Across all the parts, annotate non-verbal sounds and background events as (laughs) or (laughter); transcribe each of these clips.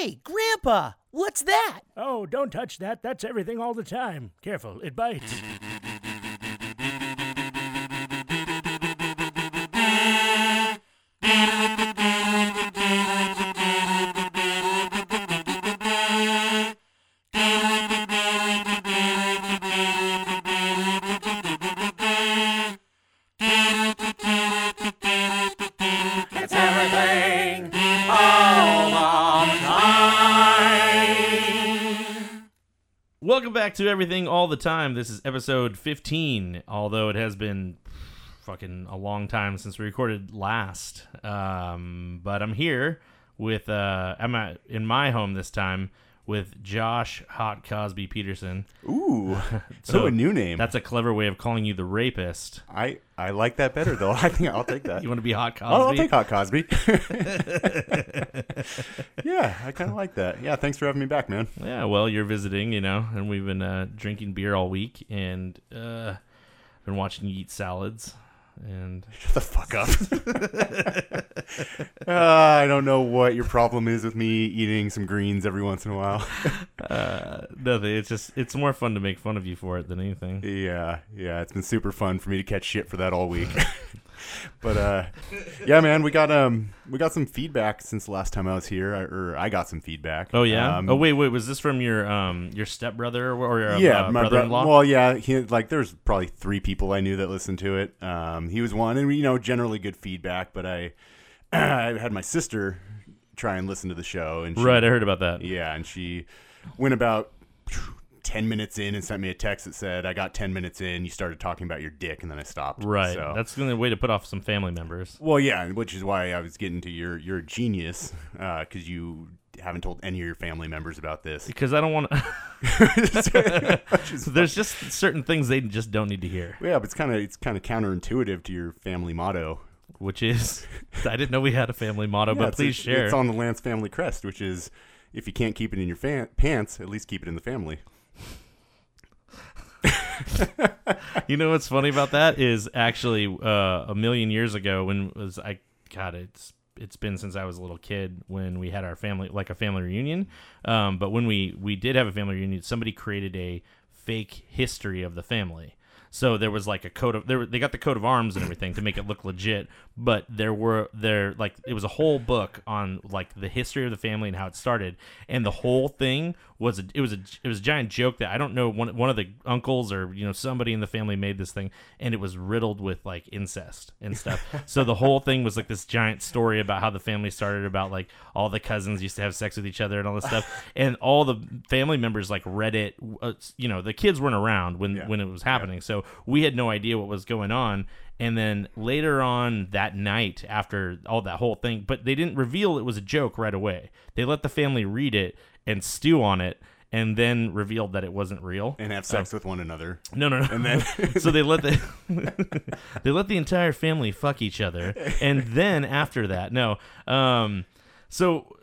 Hey, Grandpa, what's that? Oh, don't touch that. That's everything all the time. Careful, it bites. (laughs) back to Everything All the Time. This is episode 15, although it has been fucking a long time since we recorded last. Um, but I'm here with, uh, I'm at, in my home this time with Josh Hot Cosby Peterson. Ooh, (laughs) So a new name. That's a clever way of calling you the rapist. I I like that better though. (laughs) I think I'll take that. You want to be Hot Cosby? Oh, I'll take Hot Cosby. (laughs) yeah, I kind of like that. Yeah, thanks for having me back, man. Yeah, well, you're visiting, you know, and we've been uh, drinking beer all week and uh, been watching you eat salads. And Shut the fuck up. Uh, I don't know what your problem is with me eating some greens every once in a while. (laughs) uh, nothing. It's just it's more fun to make fun of you for it than anything. yeah, yeah, it's been super fun for me to catch shit for that all week. (laughs) but uh, yeah, man, we got um we got some feedback since the last time I was here, I, or I got some feedback. Oh yeah. Um, oh wait, wait. Was this from your um your stepbrother or, or your yeah uh, my brother-in-law? well, yeah, he like there's probably three people I knew that listened to it. Um, he was one, and you know, generally good feedback. But I, (clears throat) I had my sister try and listen to the show, and she, right, I heard about that. yeah, and she went about ten minutes in and sent me a text that said, "I got ten minutes in, you started talking about your dick, and then I stopped." Right. So. That's the only way to put off some family members. well, yeah, which is why I was getting to your you're a genius uh, because you haven't told any of your family members about this. Because I don't want to. (laughs) (laughs) There's just certain things they just don't need to hear, Yeah, but it's kind of it's kind of counterintuitive to your family motto. Which is I didn't know we had a family motto, Yeah, but please it's, share. It's on the Lance family crest, which is if you can't keep it in your fan- pants, at least keep it in the family. You know what's funny about that is actually uh, a million years ago when was I God it's it's been since I was a little kid when we had our family like a family reunion. Um, but when we we did have a family reunion, somebody created a fake history of the family. So there was like a coat of. They got the coat of arms and everything to make it look legit, but there were there like it was a whole book on like the history of the family and how it started, and the whole thing was a, it was a it was a giant joke that I don't know one one of the uncles or you know somebody in the family made this thing, and it was riddled with like incest and stuff. (laughs) so the whole thing was like this giant story about how the family started, about like all the cousins used to have sex with each other and all this stuff, (laughs) and all the family members like read it. Uh, you know, the kids weren't around when Yeah. when it was happening, so we had no idea what was going on. And then later on that night, after all that whole thing, but they didn't reveal it was a joke right away. They let the family read it and stew on it, and then revealed that it wasn't real. And have sex with one another. No, no, no. And then (laughs) so they let the (laughs) they let the entire family fuck each other, and then after that, no. Um, so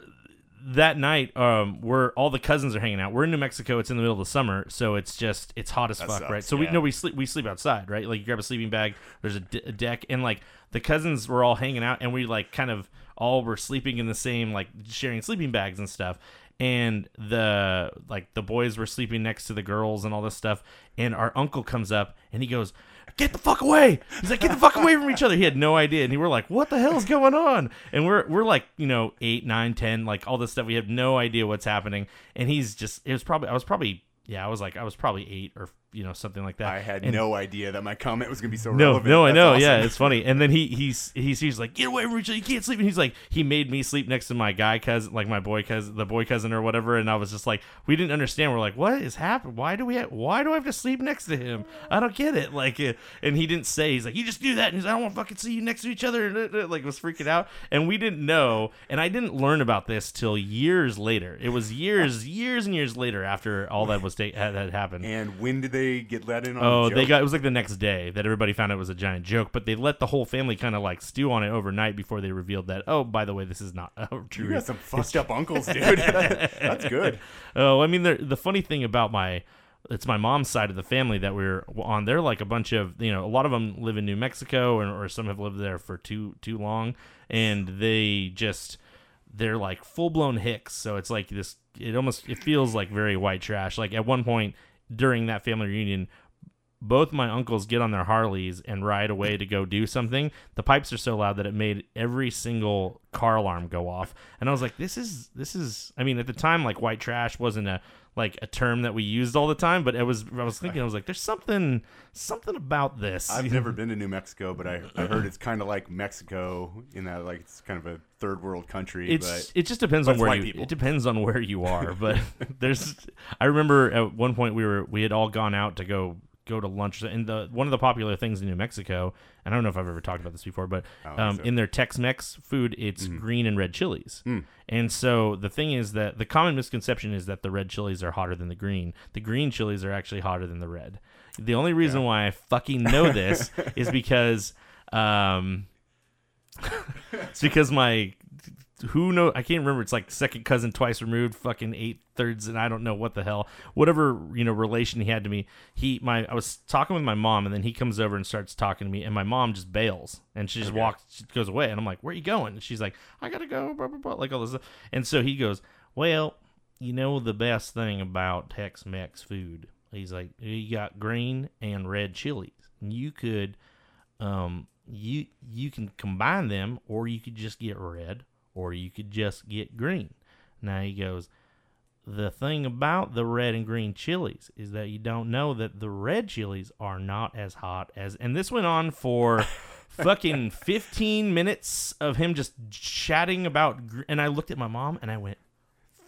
that night, um, we're all the cousins are hanging out. We're in New Mexico. It's in the middle of the summer, so it's just it's hot as fuck, sucks, right? So we yeah. know we sleep we sleep outside, right? Like you grab a sleeping bag. There's a, d- a deck, and like the cousins were all hanging out, and we like kind of all were sleeping in the same like sharing sleeping bags and stuff. And the like the boys were sleeping next to the girls and all this stuff. And our uncle comes up and he goes, "Get the fuck away!" He's like, "Get the fuck away from each other." He had no idea, and we were like, "What the hell's going on?" And we're we're like, you know, eight, nine, ten, like all this stuff. We have no idea what's happening. And he's just it was probably I was probably yeah I was like I was probably eight or you know something like that. I had And- no idea that my comment was going to be so no, relevant. no, I know. awesome. Yeah, it's funny. And then he he's he's he's like, get away from each other. You can't sleep. And he's like, he made me sleep next to my guy cousin, like my boy cousin, the boy cousin or whatever. And I was just like, we didn't understand. We're like, what is happening? Why do we? Have, why do I have to sleep next to him? I don't get it. Like, uh, and he didn't say. He's like, you just do that. And he's like, I don't want to fucking see you next to each other. And uh, uh, like was freaking out. And we didn't know. And I didn't learn about this till years later. It was years, years and years later after all that was ta- had, had happened. And when did they get let in on Oh, the they got it was like the next day that everybody found it was a giant joke, but they let the whole family kind of like stew on it overnight before they revealed that. Oh, by the way, this is not (laughs) a true. You got some fucked up uncles, dude. (laughs) (laughs) That's good. Oh, I mean, the the funny thing about my it's my mom's side of the family that we're on. They're like a bunch of you know, a lot of them live in New Mexico, or, or some have lived there for too too long, and they just they're like full blown hicks. So it's like this. It almost it feels like very white trash. Like at one point during that family reunion, both my uncles get on their Harleys and ride away to go do something. The pipes are so loud that it made every single car alarm go off. And I was like, this is this is I mean, at the time like white trash wasn't a like a term that we used all the time, but it was I was thinking I was like there's something something about this. I've never been to New Mexico, but I, I heard it's kind of like Mexico in that like it's kind of a third world country. It's but it just depends on where you people. it depends on where you are. But (laughs) there's I remember at one point we were we had all gone out to go go to lunch and the one of the popular things in New Mexico and I don't know if I've ever talked about this before, but Oh, um, so- in their Tex-Mex food it's green and red chilies. Mm. And so the thing is that the common misconception is that the red chilies are hotter than the green. The green chilies are actually hotter than the red. The only reason why I fucking know this (laughs) is because um (laughs) it's because my who know I can't remember. It's like second cousin twice removed, fucking eight thirds, and I don't know what the hell. Whatever you know relation he had to me. He my I was talking with my mom, and then he comes over and starts talking to me, and my mom just bails, and she just walks, she goes away, and I'm like, "Where are you going?" And she's like, "I gotta go," blah blah blah, like all this, stuff. and so he goes, "Well, you know the best thing about Tex-Mex food." He's like, "You got green and red chilies, and you could." um, you you can combine them, or you could just get red, or you could just get green. Now he goes, the thing about the red and green chilies is that you don't know that the red chilies are not as hot as. And this went on for (laughs) fucking 15 minutes of him just chatting about. Gr- and I looked at my mom and I went,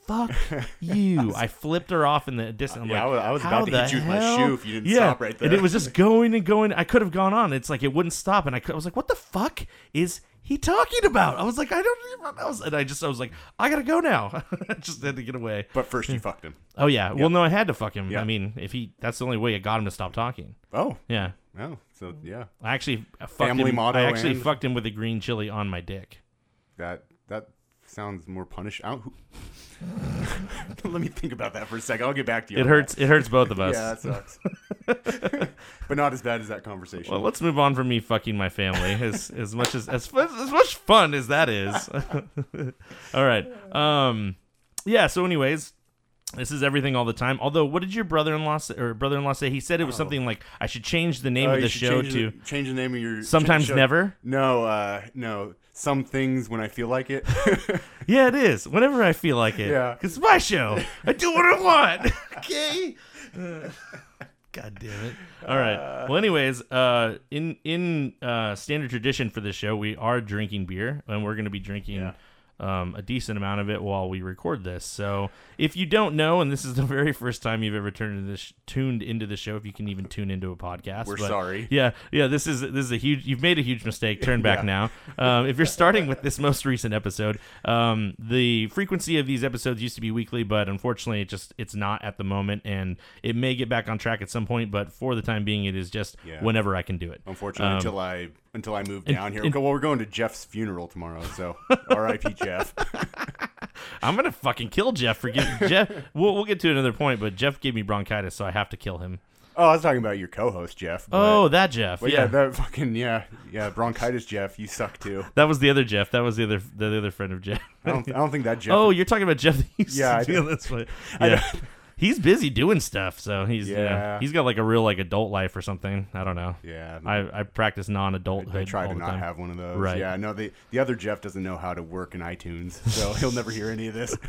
fuck (laughs) you. I flipped her off in the distance. I'm Yeah, like, I was- I was about to hit you with my shoe if you didn't yeah. stop right there And it was just going and going. I could have gone on. It's like it wouldn't stop. And I, could, I was like, what the fuck is he talking about? I was like, I don't even know. And I just, I was like, I gotta go now. (laughs) I just had to get away. But first, you fucked him. Oh yeah. Well, no, I had to fuck him. Yeah. I mean, if he, that's the only way I got him to stop talking. Oh, Yeah. oh, so yeah, I actually fucked Family him. motto I actually and- fucked him with a green chili on my dick. that that sounds more punish. I (laughs) Let me think about that for a second. I'll get back to you. It hurts. that. It hurts both of (laughs) us. Yeah, that sucks. (laughs) but not as bad as that conversation. Well, let's move on from me fucking my family. As as much as as, as much fun as that is. all right. Um. Yeah. So, anyways, this is everything all the time. Although, what did your brother-in-law say, or brother-in-law say? He said it was something like I should change the name Oh, of the show change to the, change the name of your sometimes never. No, uh, no. Some things when I feel like it. (laughs) Yeah, it is. Whenever I feel like it. Yeah. 'Cause it's my show. I do what I want. (laughs) okay. Uh, (laughs) God damn it. All right. Well, anyways, uh, in in uh, standard tradition for this show, we are drinking beer, and we're going to be drinking um, a decent amount of it while we record this. So, if you don't know, and this is the (laughs) very first time you've ever turned into this, tuned into the show, if you can even tune into a podcast, We're but- sorry. Yeah, yeah. This is this is a huge. You've made a huge mistake. Turn back (laughs) Yeah. now. Um, if you're starting with this most recent episode, um, the frequency of these episodes used to be weekly, but unfortunately, it just it's not at the moment, and it may get back on track at some point. But for the time being, it is just Yeah. whenever I can do it. Unfortunately, Um, until I until I move and- down here. and- well, we're going to Jeff's funeral tomorrow, so (laughs) R.I.P. Jeff. (laughs) I'm gonna fucking kill Jeff for getting (laughs) Jeff. We'll, we'll get to another point, but Jeff gave me bronchitis, so I have to kill him. Oh, I was talking about your co-host Jeff. But, Oh, that Jeff. but yeah, yeah, that fucking yeah, yeah, bronchitis Jeff. You suck too. (laughs) that was the other Jeff. That was the other the other friend of Jeff. I don't, I don't think that Jeff. Oh, you're talking about Jeff. that used Yeah, to I do do. this one. I Yeah, he's busy doing stuff. So he's yeah, Yeah. he's got like a real like adult life or something. I don't know. yeah, I I practice non-adulthood. I try to not time. have one of those. Right. Yeah, no, the the other Jeff doesn't know how to work in iTunes, so (laughs) he'll never hear any of this. (laughs)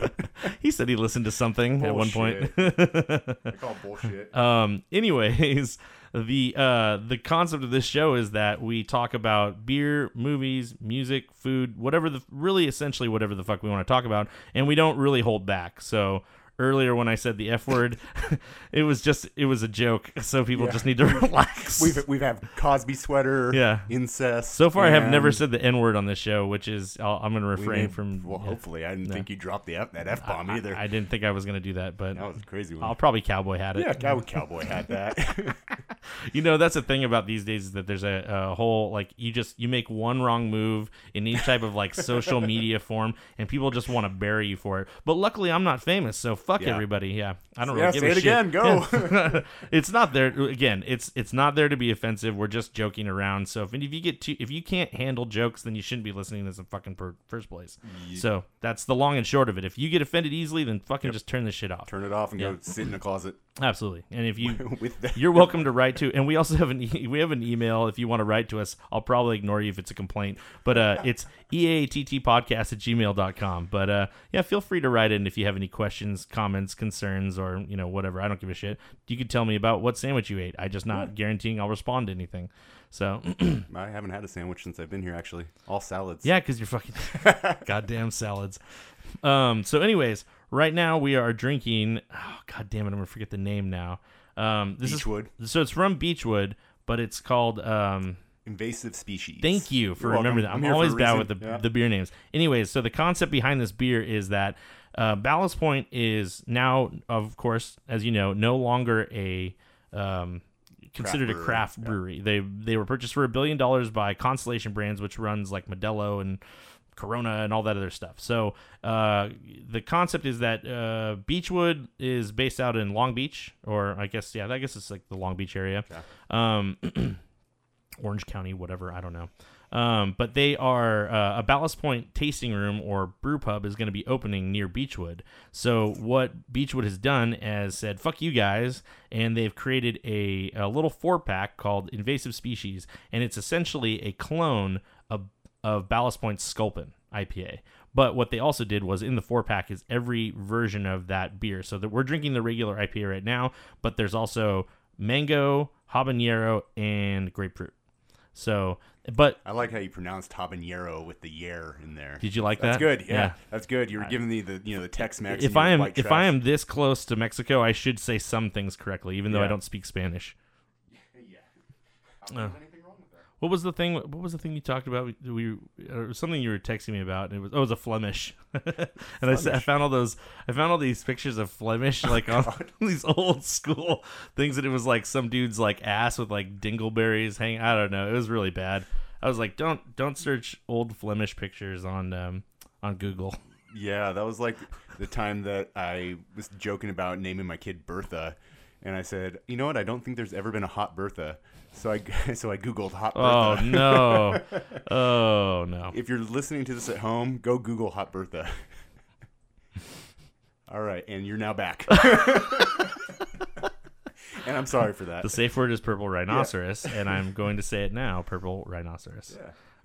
He said he listened to something at one point. I (laughs) call bullshit. um anyways the uh the concept of this show is that we talk about beer movies music food whatever the really essentially whatever the fuck we want to talk about and we don't really hold back so earlier when i said the f word (laughs) it was just it was a joke so people Yeah. just need to (laughs) relax We've we've had Cosby sweater. Yeah. incest. so far i have never said the n word on this show which is I'll, i'm gonna refrain may- from Well, yeah. hopefully, I didn't No. think you dropped the F, that f bomb I- either. I, didn't think i was gonna do that but that was a crazy one. i'll probably cowboy hat it yeah, Cow- Cowboy had that. (laughs) you know that's the thing about these days is that there's a, a whole like you just you make one wrong move in each type of like social media form and people just want to bury you for it but luckily i'm not famous so fuck Yeah. everybody yeah i don't Yeah, really give say a it shit. again, go. Yeah. (laughs) it's not there again it's it's not there to be offensive we're just joking around so if, if you get too if you can't handle jokes then you shouldn't be listening to this in fucking per, first place so that's the long and short of it if you get offended easily then fucking just turn this shit off Turn it off and Yeah. go sit in a closet absolutely and if you (laughs) you're welcome to write to, and we also have an e- we have an email if you want to write to us. I'll probably ignore you if it's a complaint, but uh, (laughs) it's eattpodcast at gmail.com. But uh, yeah, feel free to write in if you have any questions, comments, concerns, or you know whatever. I don't give a shit. You could tell me about what sandwich you ate. I just not guaranteeing I'll respond to anything. So (clears throat) I haven't had a sandwich since I've been here. Actually, all salads. yeah, because you're fucking (laughs) goddamn salads. Um. So, anyways, right now we are drinking. Oh, God damn it! I'm gonna forget the name now. Um. This Beechwood. is so it's from Beechwood, but it's called um. Invasive species. Thank you for You're remembering that. I'm, for always bad with the, Yeah. the beer names. Anyways, so the concept behind this beer is that uh, Ballast Point is now, of course, as you know, no longer a um, considered a brewery, craft yeah. brewery. They they were purchased for a billion dollars by Constellation Brands, which runs like Modelo and Corona and all that other stuff. So uh, the concept is that uh, Beechwood is based out in Long Beach, or I guess yeah, I guess it's like the Long Beach area. Um, (clears throat) Orange County, whatever, I don't know. Um, but they are uh, a Ballast Point tasting room or brew pub is going to be opening near Beechwood. So what Beechwood has done is said, "Fuck you guys," and they've created a, a little four pack called Invasive Species, and it's essentially a clone of Ballast Point's Sculpin IPA. But what they also did was in the four pack is every version of that beer. So that we're drinking the regular IPA right now, but there's also mango, habanero, and grapefruit. So, but I like how you pronounced habanero with the yer in there. Did you like That's that? That's good. Yeah, Yeah. that's good. You were giving me the you know the Tex-Mex. if I am if I am this close to Mexico, I should say some things correctly, even though I don't speak Spanish. (laughs) There's Oh. Uh. anything wrong with that. What was the thing? What was the thing you talked about? We, we or something you were texting me about. And it was oh, it was a Flemish, (laughs) and I said I found all those. I found all these pictures of Flemish like on (laughs) these old school things, and it was like some dude's like ass with like dingleberries hanging. I don't know. It was really bad. I was like, don't don't search old Flemish pictures on um on Google. (laughs) Yeah, that was like the time that I was joking about naming my kid Bertha, and I said, you know what? I don't think there's ever been a hot Bertha. So I (laughs) so I googled hot Bertha. Oh no! (laughs) Oh no! If you're listening to this at home, go Google hot Bertha. (laughs) All right, and you're now back. and I'm sorry for that. The safe word is purple rhinoceros, and I'm going to say it now: purple rhinoceros.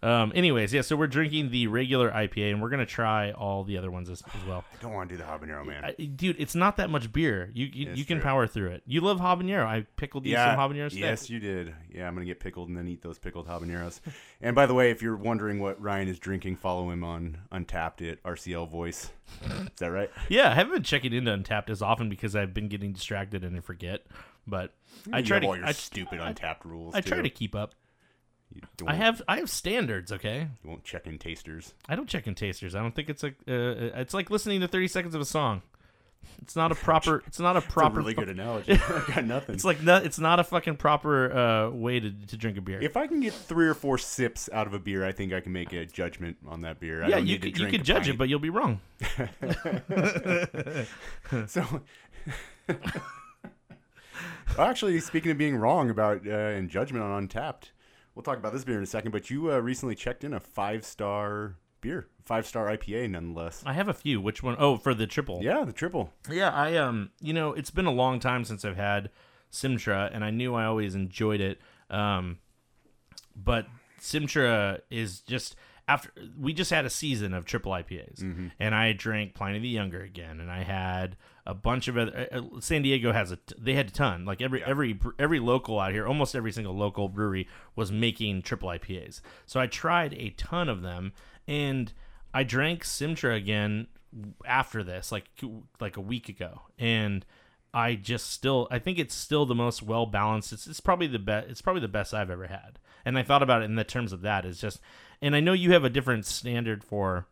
Um. Anyways, yeah. So we're drinking the regular IPA, and we're gonna try all the other ones as, as well. (sighs) I don't want to do the habanero, man. I, dude, it's not that much beer. You you, you can true. power through it. You love habanero. I pickled you some habanero sticks. yes, you did. Yeah, I'm gonna get pickled and then eat those pickled habaneros. and by the way, if you're wondering what Ryan is drinking, follow him on Untappd at RCL Voice. Is that right? (laughs) Yeah, I haven't been checking into Untappd as often because I've been getting distracted and I forget. But I try to all your I, stupid Untappd rules. I try to keep up. You I have I have standards. Okay. You won't check in tasters. I don't check in tasters. I don't think it's like uh, it's like listening to 30 seconds of a song. It's not a proper. (laughs) It's not a It's a proper. really good analogy. (laughs) I got nothing. It's like no, it's not a fucking proper uh, way to, to drink a beer. if I can get three or four sips out of a beer, I think I can make a judgment on that beer. I yeah, don't you need to could, you could judge it, but you'll be wrong. (laughs) So, actually, speaking of being wrong about uh, in judgment on Untappd, we'll talk about this beer in a second. But you uh, recently checked in a five star beer, five star IPA, nonetheless. I have a few. Which one? Oh, for the triple. Yeah, the triple. Yeah, I um, you know, it's been a long time since I've had Simtra, and I knew I always enjoyed it. Um, but Simtra is just after we just had a season of triple IPAs, and I drank Pliny the Younger again, and I had a bunch of other. Uh, uh, San Diego has a they had a ton. Like every every every local out here, almost every single local brewery was making triple IPAs. So I tried a ton of them, and I drank Simtra again after this, like like a week ago, and I just still I think it's still the most well balanced. It's it's probably the best. It's probably the best I've ever had. And I thought about it in the terms of that. It's just, and I know you have a different standard for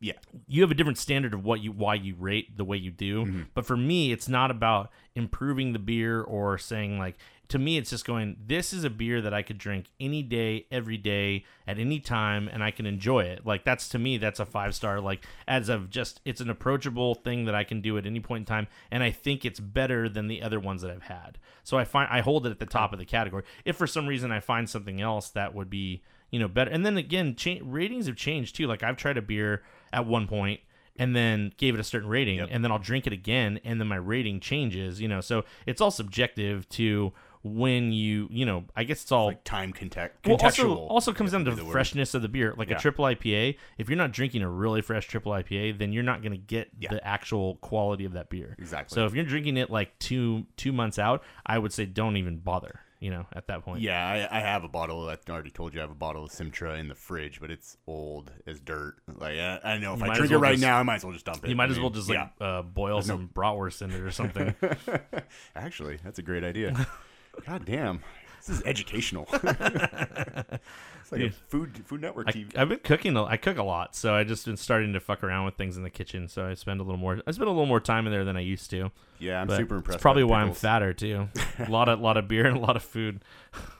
Yeah. you have a different standard of what you why you rate the way you do. Mm-hmm. But for me, it's not about improving the beer or saying like to me it's just going this is a beer that I could drink any day, every day, at any time and I can enjoy it. Like that's to me that's a 5 star like as of just it's an approachable thing that I can do at any point in time and I think it's better than the other ones that I've had. So I find I hold it at the top of the category. If for some reason I find something else that would be you know better and then again cha- ratings have changed too like i've tried a beer at one point and then gave it a certain rating Yep. and then i'll drink it again and then my rating changes you know so it's all subjective to when you you know i guess it's all Like time contact well, also, also comes down to the word. freshness of the beer. Like Yeah. a triple IPA, if you're not drinking a really fresh triple IPA, then you're not going to get Yeah. the actual quality of that beer. Exactly. So if you're drinking it like two two months out, I would say don't even bother. You know, at that point. Yeah, I, I have a bottle. I already told you I have a bottle of Simtra in the fridge, but it's old as dirt. Like I, I know if You I drink as it right just- now, I might as well just dump it. You might as well just like uh, boil some bratwurst in it or something. (laughs) Actually, that's a great idea. (laughs) God damn, this is educational. (laughs) it's like a food Food Network I, TV. I've been cooking. I cook a lot, so I just been starting to fuck around with things in the kitchen. So I spend a little more. I spend a little more time in there than I used to. Yeah, I'm But super impressed. It's probably why I'm fatter too. a (laughs) lot of lot of beer and a lot of food.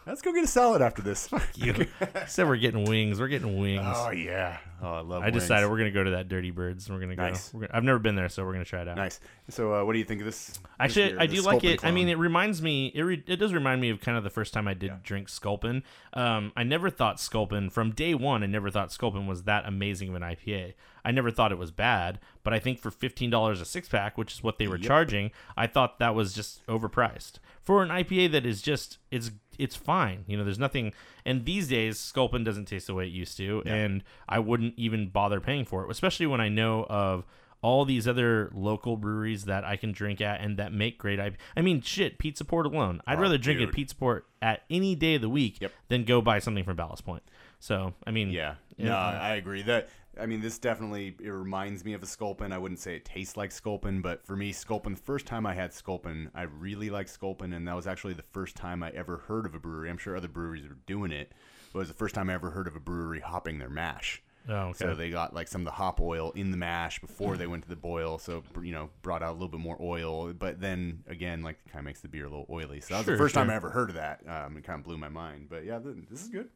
Let's go get a salad after this. (laughs) You said we're getting wings. We're getting wings. oh yeah. Oh, I love. I decided we're gonna go to that Dirty Birds. We're gonna go. Nice. We're gonna, I've never been there, so we're gonna try it out. nice. So, uh, what do you think of this? this Actually, beer, I do like it. I mean, it reminds me. It re, it does remind me of kind of the first time I did drink Sculpin. Um, I never thought Sculpin from day one. I never thought Sculpin was that amazing of an IPA. I never thought it was bad, but I think for fifteen dollars a six pack, which is what they were charging, I thought that was just overpriced for an IPA that is just it's it's fine. You know, there's nothing. And these days, Sculpin doesn't taste the way it used to, and I wouldn't even bother paying for it, especially when I know of all these other local breweries that I can drink at and that make great IPA. I mean, shit, Pizza Port alone. I'd Oh, rather drink dude. at Pizza Port at any day of the week Yep. than go buy something from Ballast Point. So, I mean, Yeah. Yeah. No, I agree. That I mean, this definitely it reminds me of a Sculpin. I wouldn't say it tastes like Sculpin, but for me, Sculpin. The first time I had Sculpin, I really liked Sculpin, and that was actually the first time I ever heard of a brewery. I'm sure other breweries are doing it, but it was the first time I ever heard of a brewery hopping their mash. Oh, okay. So they got like some of the hop oil in the mash before they went to the boil, so you know brought out a little bit more oil. But then again, like kind of makes the beer a little oily. So that was Sure, the first time. I ever heard of that. Um, it kind of blew my mind. But yeah, this is good.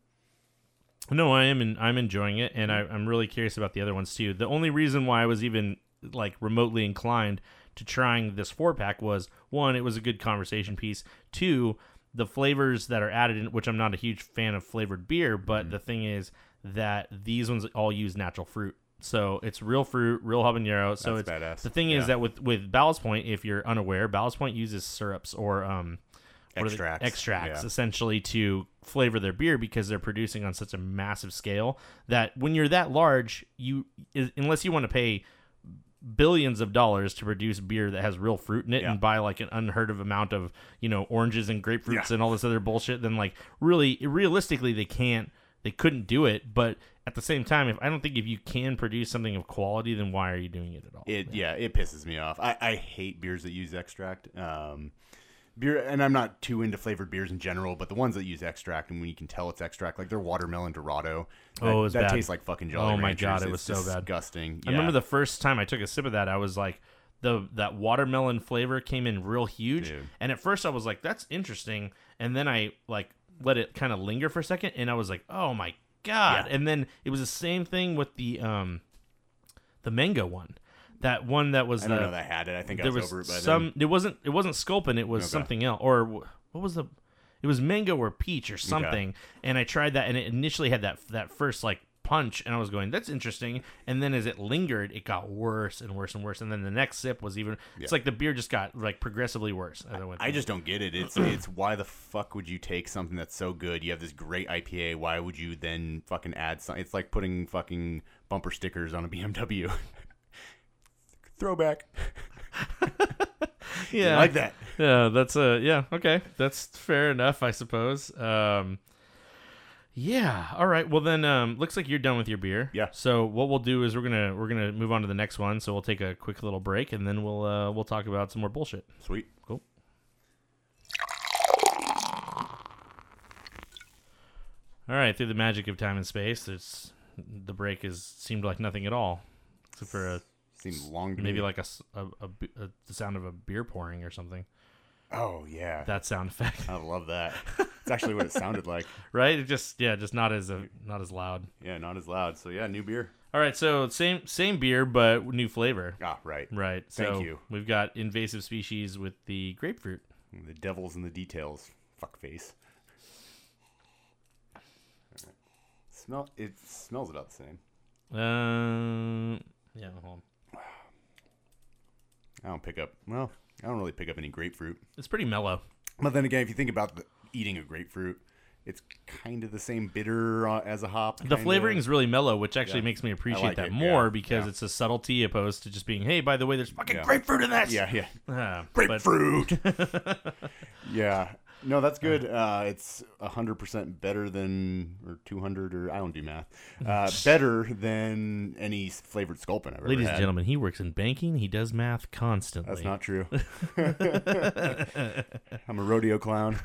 No, I am. In, I'm enjoying it, and I, I'm really curious about the other ones too. The only reason why I was even like remotely inclined to trying this four pack was one, it was a good conversation piece. Two, the flavors that are added in, which I'm not a huge fan of flavored beer, but the thing is that these ones all use natural fruit. So it's real fruit, real habanero. So That's it's badass. the thing is that with with Ballast Point, if you're unaware, Ballast Point uses syrups or um what are they- Extracts. extracts Yeah. essentially to flavor their beer because they're producing on such a massive scale that when you're that large, you unless you want to pay billions of dollars to produce beer that has real fruit in it Yeah. and buy like an unheard of amount of you know oranges and grapefruits Yeah. and all this other bullshit then like really realistically they can't they couldn't do it but at the same time if i don't think if you can produce something of quality then why are you doing it at all It yeah, it pisses me off. I, I hate beers that use extract. Um, beer, and I'm not too into flavored beers in general, but the ones that use extract, and when you can tell it's extract, like their watermelon Dorado. That, Oh, that bad. tastes like fucking Jolly Oh my Ranchers. God, it It's was so bad. disgusting. I remember the first time I took a sip of that, I was like, the that watermelon flavor came in real huge, Dude. and at first I was like, that's interesting, and then I like let it kind of linger for a second, and I was like, oh my god, Yeah. and then it was the same thing with the um the mango one, that one that was I don't the know that had it. I think I there was, was over it by some it wasn't it wasn't sculpin it was Okay. something else or what was the it was mango or peach or something and i tried that and it initially had that that first like punch and i was going that's interesting and then as it lingered it got worse and worse and worse and then the next sip was even it's like the beer just got like progressively worse as I, went I just don't get it. It's it's why the fuck would you take something that's so good? You have this great IPA. Why would you then fucking add something? It's like putting fucking bumper stickers on a (laughs) BMW. Throwback. (laughs) yeah like that. yeah that's a yeah okay that's fair enough i suppose um yeah all right well then um looks like you're done with your beer Yeah. so what we'll do is we're gonna we're gonna move on to the next one so we'll take a quick little break and then we'll uh we'll talk about some more bullshit Sweet. cool all right through the magic of time and space there's the break has seemed like nothing at all except for a Seemed long to maybe me. like a the sound of a beer pouring or something. Oh yeah, That sound effect, I love that. (laughs) It's actually what it sounded like. right? It just yeah, just not as a, not as loud. Yeah, not as loud. So yeah, new beer. All right, so same same beer but new flavor. Ah, right. Right. Thank so you. We've got invasive species with the grapefruit. The devil's in the details. Fuck face. Smell. It smells about the same. Um, yeah, hold on. I don't pick up. Well, I don't really pick up any grapefruit. It's pretty mellow. But then again, if you think about the, eating a grapefruit, it's kind of the same bitter uh, as a hop. The flavoring is really mellow, which actually Yeah. makes me appreciate like that it, more yeah, because yeah. it's a subtlety opposed to just being, hey, by the way, there's fucking grapefruit in this. Yeah, yeah. (laughs) Ah, but- Grapefruit. (laughs) yeah. No, that's good. Uh, it's hundred percent better than, or two hundred, or I don't do math. Uh, (laughs) better than any flavored sculpin I've ever Ladies had. and gentlemen, he works in banking. He does math constantly. That's not true. (laughs) I'm a rodeo clown.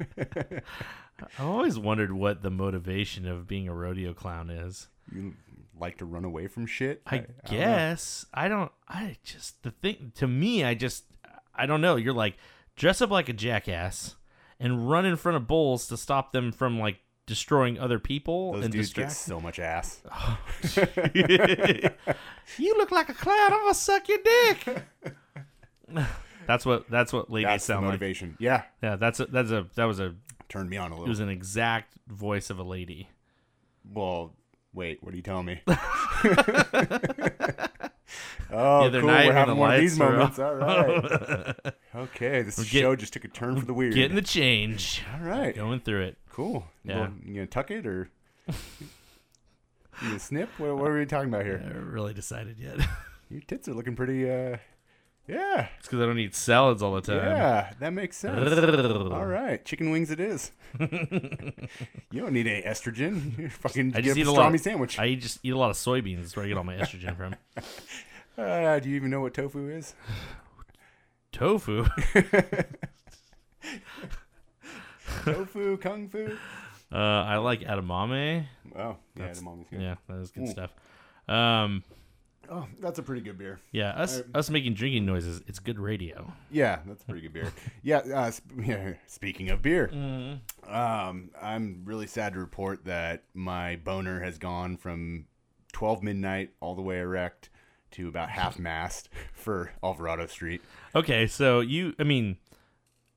(laughs) I always wondered what the motivation of being a rodeo clown is. You like to run away from shit? I, don't guess I don't. I just the thing to me. I just I don't know. You're like dress up like a jackass and run in front of bulls to stop them from like destroying other people Those and dudes get so much ass. (laughs) you look like a clown. I'm gonna suck your dick. (laughs) that's what that's what ladies That's the sound like. motivation. Yeah, Yeah, that's a, that's a that was a turned me on a little. it was an exact voice of a lady. well, wait, what are you telling me? (laughs) The oh, other cool. night We're having the one of these moments. All right. (laughs) okay, this get- show just took a turn for the weird. Getting the change, All right. going through it. Cool. Yeah. Well, you gonna tuck it or you gonna snip? What, what are we talking about here? (laughs) I haven't really decided yet. Your tits are looking pretty. uh Yeah. it's because I don't eat salads all the time. Yeah, that makes sense. All right, chicken wings it is. (laughs) you don't need any estrogen. (laughs) You fucking I just a eat a lot. sandwich. I just eat a lot of soybeans. That's where I get all my estrogen from. (laughs) Uh, do you even know what tofu is? (sighs) Tofu. tofu, kung fu. Uh, I like edamame. Oh, yeah, That's- good. Yeah, that is good Ooh. stuff. Um, Oh, that's a pretty good beer. yeah, us I- us making drinking noises. It's good radio. Yeah, that's a pretty good beer. (laughs) Yeah, uh, sp- (laughs) yeah. Speaking of beer, um, I'm really sad to report that my boner has gone from 12 midnight all the way erect to about half mast (laughs) for Alvarado Street. Okay, so you, I mean,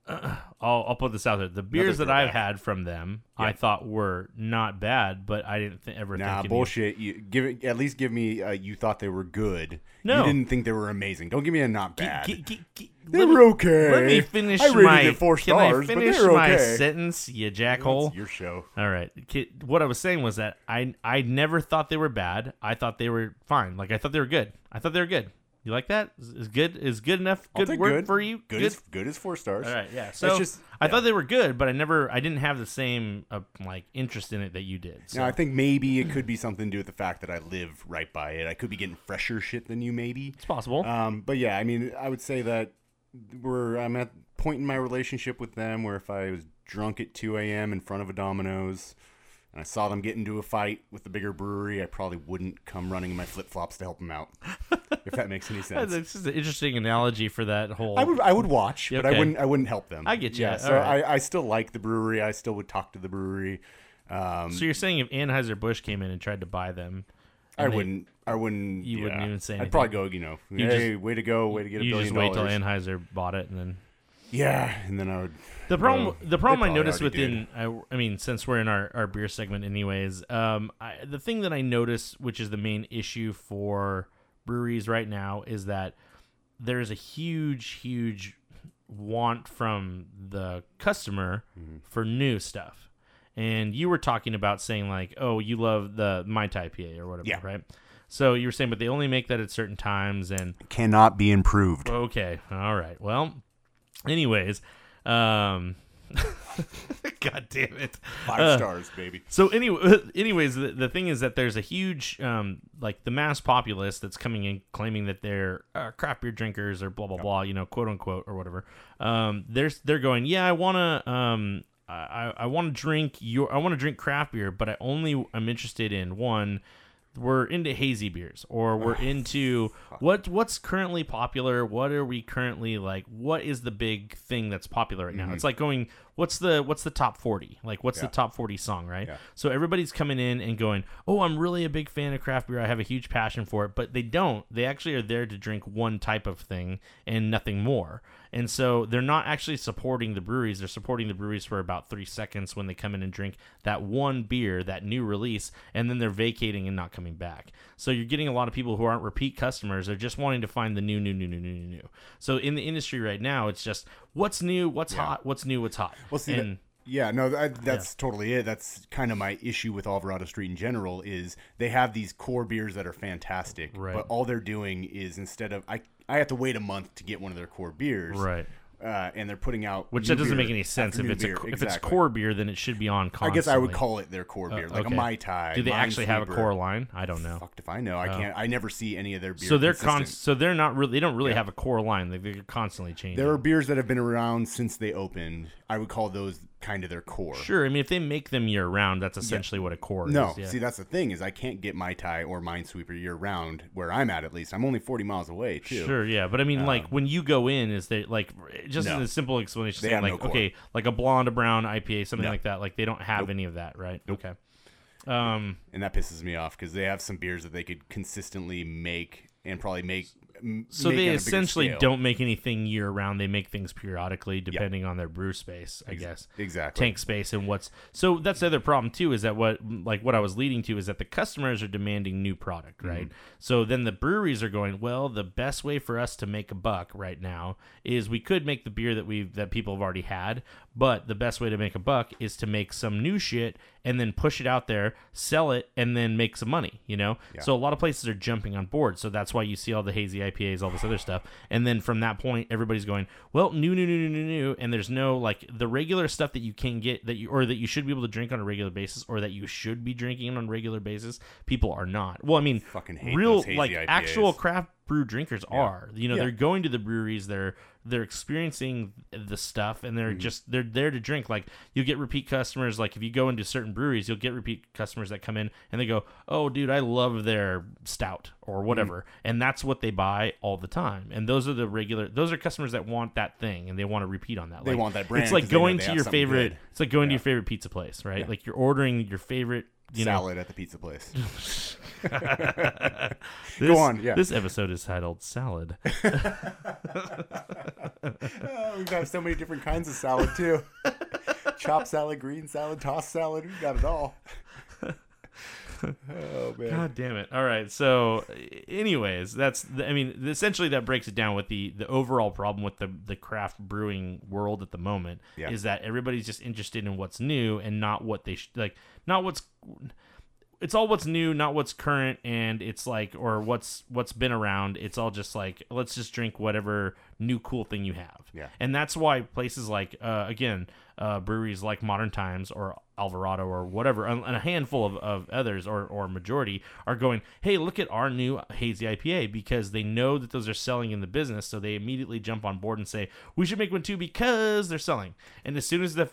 (clears throat) I'll I'll put this out there. The beers that I've had from them, I thought were not bad, but I didn't th- ever Nah, think any- bullshit. You give it at least give me. Uh, you thought they were good. No. you didn't think they were amazing. Don't give me a not bad. gi- gi- gi- they let me- were okay. Let me finish I rated my it four Can stars, I finish but they were my okay. sentence, you jackhole? That's your show. All right. Ki- What I was saying was that I I never thought they were bad. I thought they were fine. Like I thought they were good. I thought they were good. You like that? Is, is good is good enough? I'll Good take word good. for you? Good, As, good as four stars. All right. Yeah. That's So just- I yeah. thought they were good, but I never I didn't have the same uh, like interest in it that you did. So Now I think maybe it could be something to do with the fact that I live right by it. I could be getting fresher shit than you, maybe. it's possible. Um, but yeah, I mean, I would say that we're I'm at a point in my relationship with them where if I was drunk at 2 a.m. in front of a Domino's and I saw them get into a fight with the bigger brewery, I probably wouldn't come running in my flip flops to help them out. if that makes any (laughs) sense. This is an interesting analogy for that whole. I would I would watch, Yeah, but I wouldn't I wouldn't help them. I get you. Yeah, so right. I, I still like the brewery. I still would talk to the brewery. Um, so you're saying if Anheuser Busch came in and tried to buy them, I they- wouldn't. I wouldn't. You wouldn't even say I'd probably go. You know, You hey, just- way to go, way to get a you billion just wait till. Anheuser bought it and then yeah, and then I would. The problem, Well, the problem I noticed within, I, I mean, since we're in our, our beer segment, anyways, um, I, the thing that I notice, which is the main issue for breweries right now, is that there's a huge, huge want from the customer Mm-hmm. for new stuff. And you were talking about saying like, oh, you love the Mai Tai PA or whatever, Yeah. right? So you were saying, but they only make that at certain times, and Cannot be improved. Okay. All right. Well, anyways, um (laughs) God damn it. Five Uh, stars, baby. So anyway, (laughs) anyways, the, the thing is that there's a huge um like the mass populace that's coming in claiming that they're uh, craft beer drinkers or blah blah blah, you know, quote unquote or whatever. Um they're they're going, "Yeah, I want to um I, I want to drink your I want to drink craft beer, but I only I'm interested in one we're into hazy beers or we're into what what's currently popular? What are we currently like what is the big thing that's popular right now? It's like going what's the what's the top 40 like what's the Mm-hmm. Top 40 song right? Yeah. so everybody's coming in and going oh i'm really a big fan of craft beer. I have a huge passion for it. But they don't. They actually are there to drink one type of thing and nothing more and so they're not actually supporting the breweries. They're supporting the breweries for about three seconds when they come in and drink that one beer that new release and then they're vacating and not coming back. So you're getting a lot of people who aren't repeat customers. They're just wanting to find the new new new new new new so in the industry right now it's just what's new what's hot what's new what's hot. Well, see, and yeah, no, that, that's totally it. That's kind of my issue with Alvarado Street in general is they have these core beers that are fantastic, Right. but all they're doing is instead of I I have to wait a month to get one of their core beers, Right. Uh, and they're putting out Which that doesn't make any sense. If it's a, beer. if it's core beer, then it should be on I guess I would call it their core beer, like okay. a mai tai. Do they actually have a core line? I don't know. Fucked if I know. I can't. I never see any of their beer. So they're con- so they're not really they don't really have a core line. They, they're constantly changing. There are beers that have been around since they opened. I would call those kind of their core. sure. I mean, if they make them year round, that's essentially what a core No, is. Yeah. see that's the thing is I can't get Mai Tai or Minesweeper year round where I'm at at least. I'm only 40 miles away too. Sure, yeah, but I mean, like when you go in, is they like just No. in a simple explanation, They saying, no like core. okay, like a blonde, a brown IPA, something No. like that. Like they don't have any of that, right? Okay. Um, And that pisses me off because they have some beers that they could consistently make and probably make. So they on a bigger essentially don't make anything year round. They make things periodically, depending on their brew space, I guess. exactly. tank space and what's so that's the other problem too is that what like what I was leading to is that the customers are demanding new product Mm-hmm. right so then the breweries are going well the best way for us to make a buck right now is we could make the beer that we've that people have already had but the best way to make a buck is to make some new shit and then push it out there sell it and then make some money you know? So a lot of places are jumping on board. So that's why you see all the hazy IPAs all this other stuff. And then from that point everybody's going well new new new new new new and there's no like the regular stuff that you can get that you or that you should be able to drink on a regular basis or that you should be drinking on a regular basis people are not. Well i mean Fucking hate real like IPAs. actual craft brew drinkers are you know Yeah. they're going to the breweries they're they're experiencing the stuff and Mm-hmm. they're just they're there to drink like you'll get repeat customers like if you go into certain breweries you'll get repeat customers that come in and they go oh dude i love their stout or Mm-hmm. whatever and that's what they buy all the time and those are the regular those are customers that want that thing and they want to repeat on that They Like, want that brand it's like 'cause they know going to your favorite good. it's like going to your favorite pizza place right Yeah. like you're ordering your favorite you know salad at the pizza place. (laughs) this, on, yeah. this episode is titled salad (laughs) (laughs) oh, we've got so many different kinds of salad too. Chopped salad, green salad, tossed salad. We've got it all. Oh man. God damn it! All right, so, anyways, that's the, I mean, essentially that breaks it down. With the the overall problem with the the craft brewing world at the moment Yeah. is that everybody's just interested in what's new and not what they sh- like, not what's. It's all what's new, not what's current, and it's like or what's what's been around. It's all just like let's just drink whatever new cool thing you have. Yeah. and that's why places like uh, again uh, breweries like Modern Times or Alvarado or whatever, and a handful of, of others or, or majority are going, hey, look at our new hazy IPA because they know that those are selling in the business, so they immediately jump on board and say we should make one too because they're selling. And as soon as the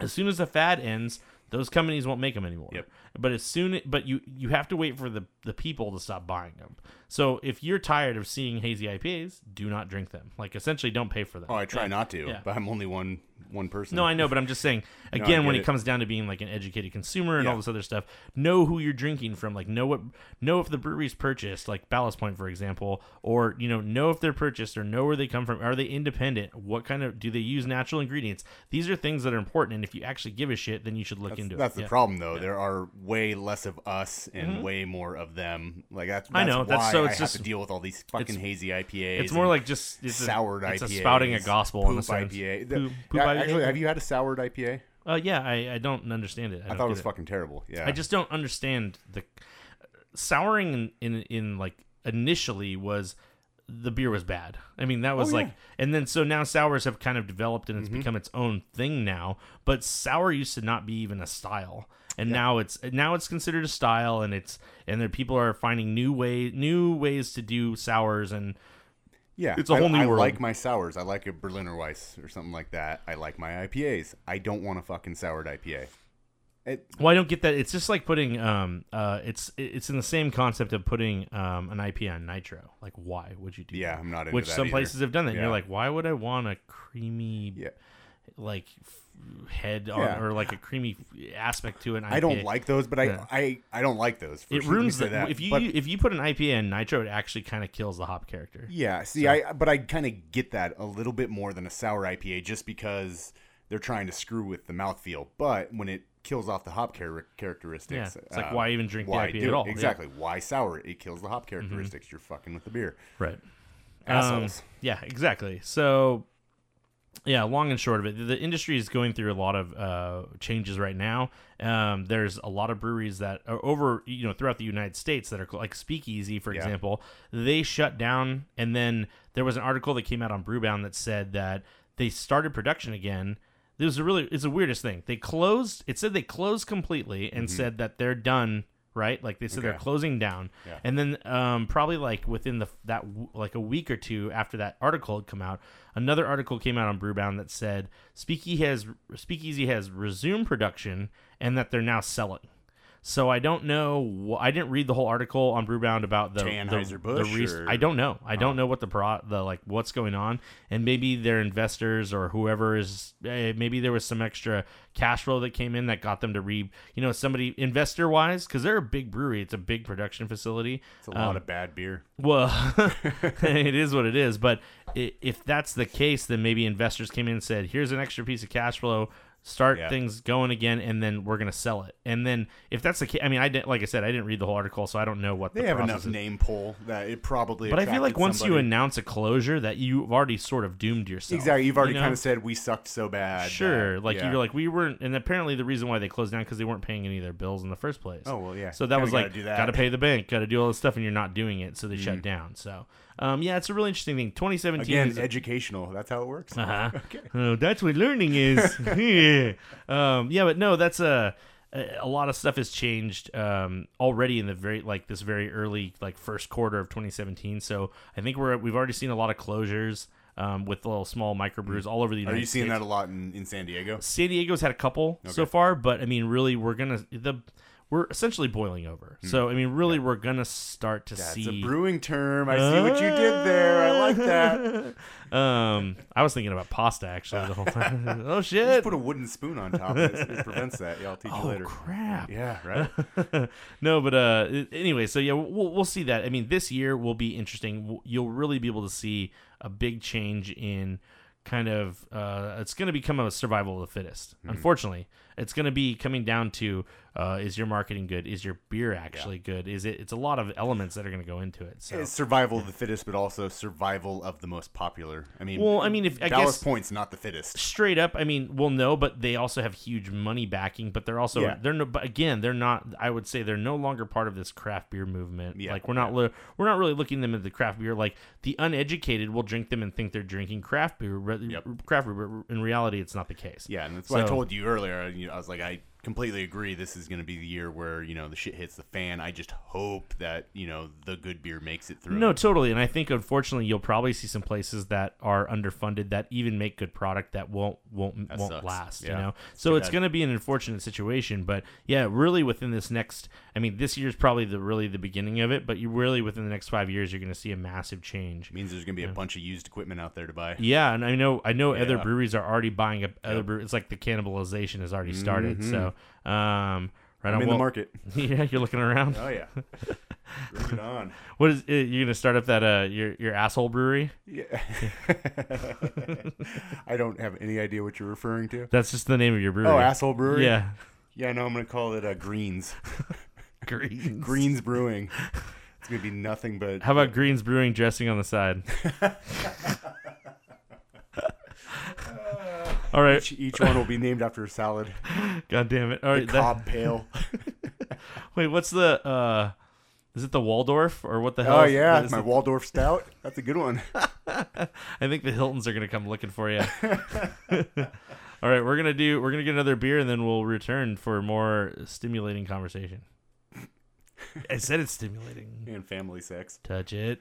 as soon as the fad ends, those companies won't make them anymore. Yep. But as soon but you you have to wait for the the people to stop buying them. So if you're tired of seeing hazy IPAs, do not drink them. Like essentially, don't pay for them. Oh, I try Yeah. not to, Yeah. but I'm only one one person. No, I know, but I'm just saying (laughs) I again when it, it. comes down to being like an educated consumer and Yeah. all this other stuff, know who you're drinking from. Like know what know if the brewery's purchased, like Ballast Point for example, or you know know if they're purchased or know where they come from. Are they independent? What kind of do they use natural ingredients? These are things that are important, and if you actually give a shit, then you should look That's, into that's it. the Yeah. Problem, though. There are way less of us and way more of them. Like that's, that's I know, that's- so I it's have just- to deal with all these fucking hazy IPAs. It's more like just it's soured a, it's IPAs. a spouting a gospel in a sense. IPA. The- Poop- poop Yeah, IPA? Actually, have you had a soured IPA? Uh, yeah, I, I don't understand it. I, I thought it was fucking terrible. Yeah, I just don't understand the souring in, in in like initially was the beer was bad. I mean that was Oh, like yeah. and then so now sours have kind of developed and it's Mm-hmm. become its own thing now. But sour used to not be even a style. And now it's now it's considered a style and it's and there people are finding new way new ways to do sours and yeah. it's a whole new I world. like my sours. I like a Berliner Weisse or something like that. I like my IPAs. I don't want a fucking soured IPA. It, Well, I don't get that. It's just like putting um uh it's it's in the same concept of putting um an IPA on nitro. Like why would you do yeah, that? I'm not into Which some either. places have done that. And Yeah. you're like, why would I want a creamy Yeah. like head on Yeah. or like a creamy aspect to IPA? I don't like those, but I, Yeah. I, I don't like those. For it sure. Ruins the that. if you But- if you put an IPA in nitro, it actually kind of kills the hop character. Yeah, see, I but I kind of get that a little bit more than a sour IPA, just because they're trying to screw with the mouthfeel. But when it kills off the hop char- characteristics, Yeah, it's like, uh, why even drink the IPA at it? all? Mm-hmm. Exactly. Why sour? it? It kills the hop characteristics. You're fucking with the beer. Right. Assholes. Um, yeah, exactly. So, yeah, long and short of it, the industry is going through a lot of uh, changes right now. Um, there's a lot of breweries that are over, you know, throughout the United States that are like Speakeasy, for Yeah. example. They shut down, and then there was an article that came out on Brewbound that said that they started production again. It was a really, it's the weirdest thing. They closed. It said they closed completely and said that they're done. Right, like they said, they're Mm-hmm. Closing down, Yeah. and then um, probably like within the that like a week or two after that article had come out, another article came out on Brewbound that said Speakeasy has Speakeasy has resumed production and that they're now selling. So I don't know. I didn't read the whole article on Brewbound about the the, Anheuser-Busch the or- I don't know. I don't know what the pro the like what's going on, and maybe their investors or whoever is eh, maybe there was some extra cash flow that came in that got them to re you know somebody investor wise because they're a big brewery. It's a big production facility. It's a lot of bad beer. Well, (laughs) (laughs) it is what it is. But if that's the case, then maybe investors came in and said, "Here's an extra piece of cash flow. Start Yeah. things going again, and then we're gonna sell it." And then if that's the case, I mean, I didn't, like I said, I didn't read the whole article, so I don't know what They the have enough is. name pull that it probably. But I feel like once you announce a closure, that you've already sort of doomed yourself. exactly, you've already you know? kind of said we sucked so bad. Sure, that- like yeah. you're like we weren't, and apparently the reason why they closed down because they weren't paying any of their bills in the first place. Oh well, yeah. So that Kinda was like got to pay the bank, got to do all this stuff, and you're not doing it, so they Mm. shut down. So, um, yeah, it's a really interesting thing. 2017 Again, is educational. That's how it works. uh-huh. (laughs) okay. Oh, that's what learning is. (laughs) yeah. Um, yeah, but no, that's a a lot of stuff has changed um, already in the very like this very early like first quarter of 2017. So I think we're we've already seen a lot of closures um, with little small microbrews all over the Mm. Are United you seeing States. that a lot in, in San Diego? San Diego's had a couple so far, but I mean, really, we're gonna the we're essentially boiling over. So I mean, really, we're gonna start to Hmm. That's see. a brewing term. I see what you did there. I like that. (laughs) um, I was thinking about pasta actually the whole time. (laughs) (laughs) oh Just shit! put a wooden spoon on top. It, it prevents that. Yeah, I'll teach you Oh later. crap! Yeah, right. no, but uh, anyway, so yeah, we'll we'll see that. I mean, this year will be interesting. W- You'll really be able to see a big change in kind of uh, it's going to become a survival of the fittest. Mm-hmm. Unfortunately, it's going to be coming down to uh, is your marketing good? Is your beer actually good? Is it? It's a lot of elements that are going to go into it. So It's survival of the fittest, but also survival of the most popular. I mean, Well, I mean, if- I Ballast guess- Point's not the fittest. straight up i mean well, no, but they also have huge money backing but they're also Yeah. they're no but again they're not i would say they're no longer part of this craft beer movement Yeah, like we're not li- we're not really looking them at the craft beer like the uneducated will drink them and think they're drinking craft beer Yep. craft beer but in reality it's not the case Yeah, and that's what I told you earlier. You know, I was like, I completely agree. This is going to be the year where you know the shit hits the fan. I just hope that you know the good beer makes it through. No, totally. And I think unfortunately you'll probably see some places that are underfunded that even make good product that won't won't That won't sucks. last. You know, so too it's going to be an unfortunate situation. But yeah, really within this next, I mean, this year's probably the really the beginning of it. But you really within the next five years, you're going to see a massive change. It means there's going to be a bunch of used equipment out there to buy. Yeah, and I know I know other breweries are already buying up other Yep. breweries. It's like the cannibalization has already mm-hmm. started. So, um, right I'm on in the market. (laughs) yeah, you're looking around. Oh yeah, bring it (laughs) on. What is uh, you're gonna start up that uh your your asshole brewery? Yeah. (laughs) I don't have any idea what you're referring to. That's just the name of your brewery. Oh, asshole brewery. Yeah. Yeah, no, I'm going to call it uh, Greens. Greens. Greens Brewing. It's going to be nothing but. How about Greens Brewing dressing on the side? All right. each, each one will be named after a salad? (laughs) God damn it. All The right. Cobb Pale. (laughs) wait, what's the uh is it the Waldorf or what the hell? Oh yeah, is my the- Waldorf Stout. (laughs) That's a good one. I think the Hiltons are gonna come looking for you. All right, we're gonna do. We're gonna get another beer, and then we'll return for more stimulating conversation. I said it's stimulating. And family sex. Touch it.